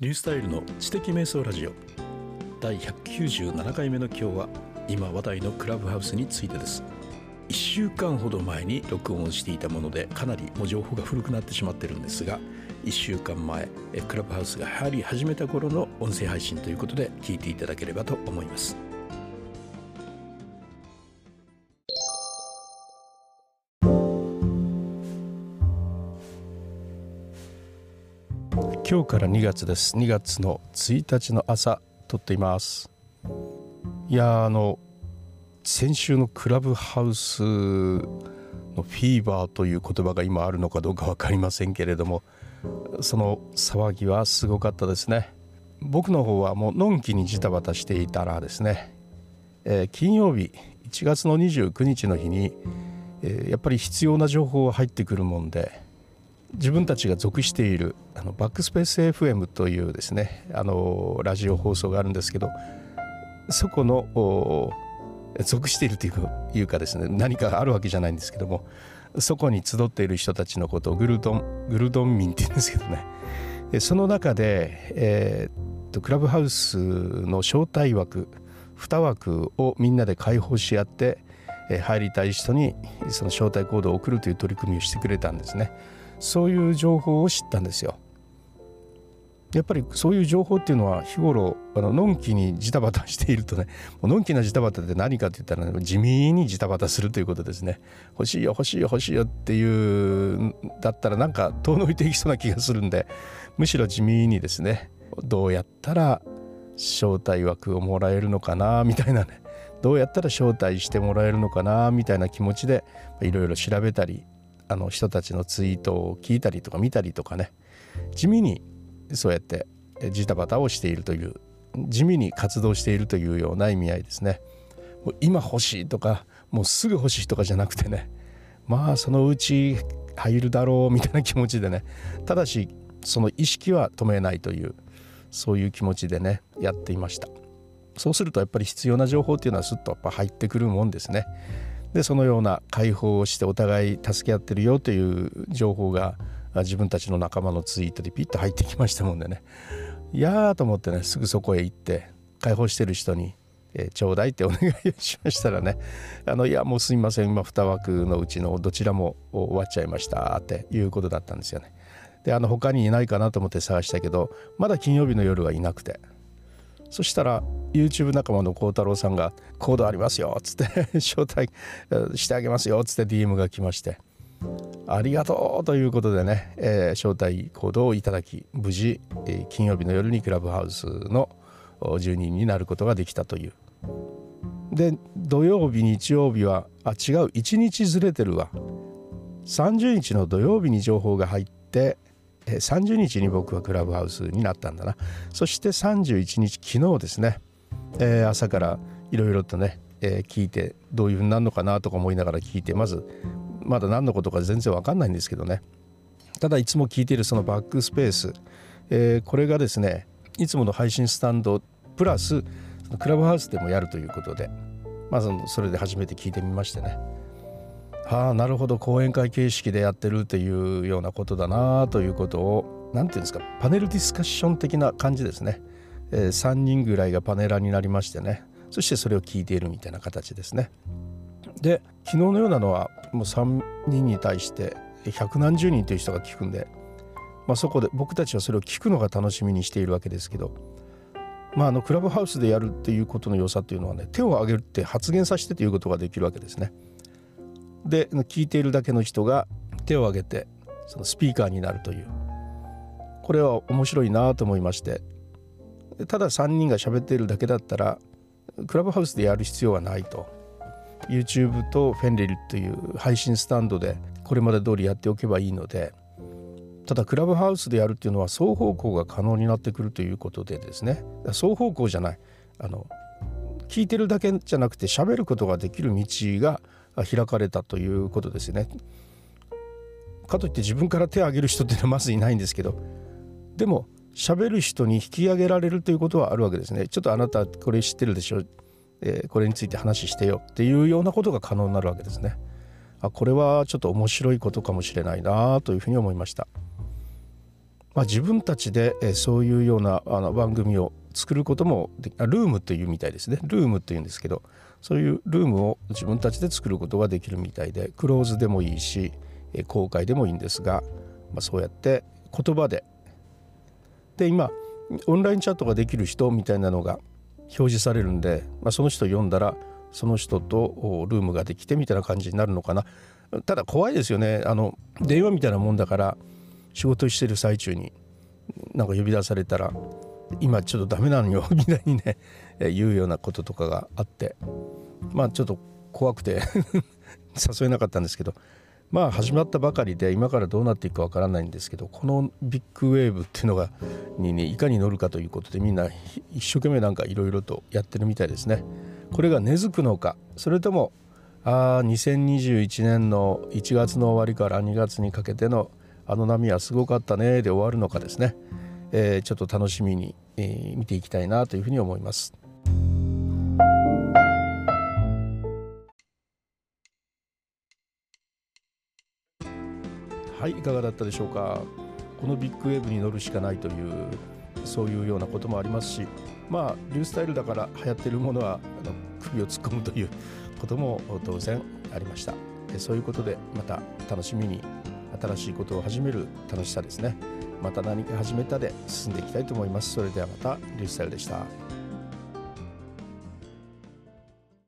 ニュースタイルの知的瞑想ラジオ。第197回目の今日は今話題のクラブハウスについてです。1週間ほど前に録音していたものでかなりもう情報が古くなってしまってるんですが1週間前クラブハウスが入り始めた頃の音声配信ということで聞いていただければと思います。今日から2月です。2月の1日の朝撮っています。いやあの先週のクラブハウスのフィーバーという言葉が今あるのかどうか分かりませんけれどもその騒ぎはすごかったですね。僕の方はもうのんきにジタバタしていたらですね、えー、金曜日1月の29日の日に、えー、やっぱり必要な情報が入ってくるもんで自分たちが属しているあのバックスペース FM というですねあのラジオ放送があるんですけどそこの属しているというかですね何かあるわけじゃないんですけどもそこに集っている人たちのことをグルドングルドン民って言うんですけどねその中で、えー、とクラブハウスの招待枠2枠をみんなで開放し合って入りたい人にその招待コードを送るという取り組みをしてくれたんですね。そういう情報を知ったんですよ。やっぱりそういう情報っていうのは日頃あののんきにジタバタしているとねのんきなジタバタって何かって言ったら、ね、地味にジタバタするということですね欲しいよ欲しいよ欲しいよっていうだったらなんか遠のいていきそうな気がするんでむしろ地味にですねどうやったら招待枠をもらえるのかなみたいなねどうやったら招待してもらえるのかなみたいな気持ちでいろいろ調べたりあの人たちのツイートを聞いたりとか見たりとかね。地味にそうやってジタバタをしているという地味に活動しているというような意味合いですね。もう今欲しいとかもうすぐ欲しいとかじゃなくてね。まあそのうち入るだろうみたいな気持ちでね。ただしその意識は止めないというそういう気持ちでねやっていました。そうするとやっぱり必要な情報っていうのはすっとやっぱ入ってくるもんですね。でそのような解放をしてお互い助け合ってるよという情報が自分たちの仲間のツイートでピッと入ってきましたもんでねいやーと思ってねすぐそこへ行って解放してる人にえー、ちょうだいってお願いしましたらねあのいやもうすいません今2枠のうちのどちらも終わっちゃいましたっていうことだったんですよね。であの他にいないかなと思って探したけどまだ金曜日の夜はいなくてそしたら YouTube 仲間の孝太郎さんが「コードありますよ」っつって 招待してあげますよっつって DM が来ましてありがとうということでね、えー、招待コードをいただき無事、えー、金曜日の夜にクラブハウスの住人になることができたという。で土曜日日曜日はあ違う1日ずれてるわ。30日の土曜日に情報が入って30日に僕はクラブハウスになったんだな。そして31日昨日ですね、えー、朝からいろいろとね、えー、聞いてどういうふうになるのかなとか思いながら聞いてまずまだ何のことか全然わかんないんですけどね。ただいつも聞いているそのバックスペース、えー、これがですねいつもの配信スタンドプラスクラブハウスでもやるということでまずそれで初めて聞いてみましてね。はあなるほど。講演会形式でやってるというようなことだなということを何て言うんですかパネルディスカッション的な感じですね、えー、3人ぐらいがパネラーになりましてね。そしてそれを聞いているみたいな形ですね。で昨日のようなのはもう3人に対して百何十人という人が聞くんで、まあ、そこで僕たちはそれを聞くのが楽しみにしているわけですけどまあ、あのクラブハウスでやるっていうことの良さっていうのはね手を挙げるって発言させてということができるわけですね。で聞いているだけの人が手を挙げてそのスピーカーになるという。これは面白いなと思いまして。ただ3人が喋っているだけだったらクラブハウスでやる必要はないと。YouTube とフェンリルという配信スタンドでこれまで通りやっておけばいいので。ただクラブハウスでやるっていうのは双方向が可能になってくるということでですね。双方向じゃない。あの聞いてるだけじゃなくて喋ることができる道が開かれたということですね。かといって自分から手を挙げる人っていうのはまずいないんですけどでも喋る人に引き上げられるということはあるわけですね。ちょっとあなたこれ知ってるでしょ、えー、これについて話してよっていうようなことが可能になるわけですね。あこれはちょっと面白いことかもしれないなというふうに思いました。まあ、自分たちでえそういうようなあの番組を作ることもルームというみたいですねルームっていうんですけどそういうルームを自分たちで作ることができるみたいでクローズでもいいし公開でもいいんですが、まあ、そうやって言葉で。で今オンラインチャットができる人みたいなのが表示されるんで、まあ、その人読んだらその人とルームができてみたいな感じになるのかな。ただ怖いですよね。あの電話みたいなもんだから仕事してる最中になんか呼び出されたら今ちょっとダメなのよみたいにね言うようなこととかがあってまあちょっと怖くて 誘えなかったんですけどまあ始まったばかりで今からどうなっていくかわからないんですけどこのビッグウェーブっていうのがに、ね、いかに乗るかということでみんな一生懸命なんかいろいろとやってるみたいですね。これが根付くのかそれともあ2021年の1月の終わりから2月にかけてのあの波はすごかったねで終わるのかですね、えー、ちょっと楽しみに、えー、見ていきたいなというふうに思います。はいいかがだったでしょうか？このビッグウェーブに乗るしかないというそういうようなこともありますしまあリュースタイルだから流行ってるものはあの首を突っ込むという ことも当然ありました。そういうことでまた楽しみに新しいことを始める楽しさですね。また何か始めたで進んでいきたいと思います。それではまたリュースタイルでした。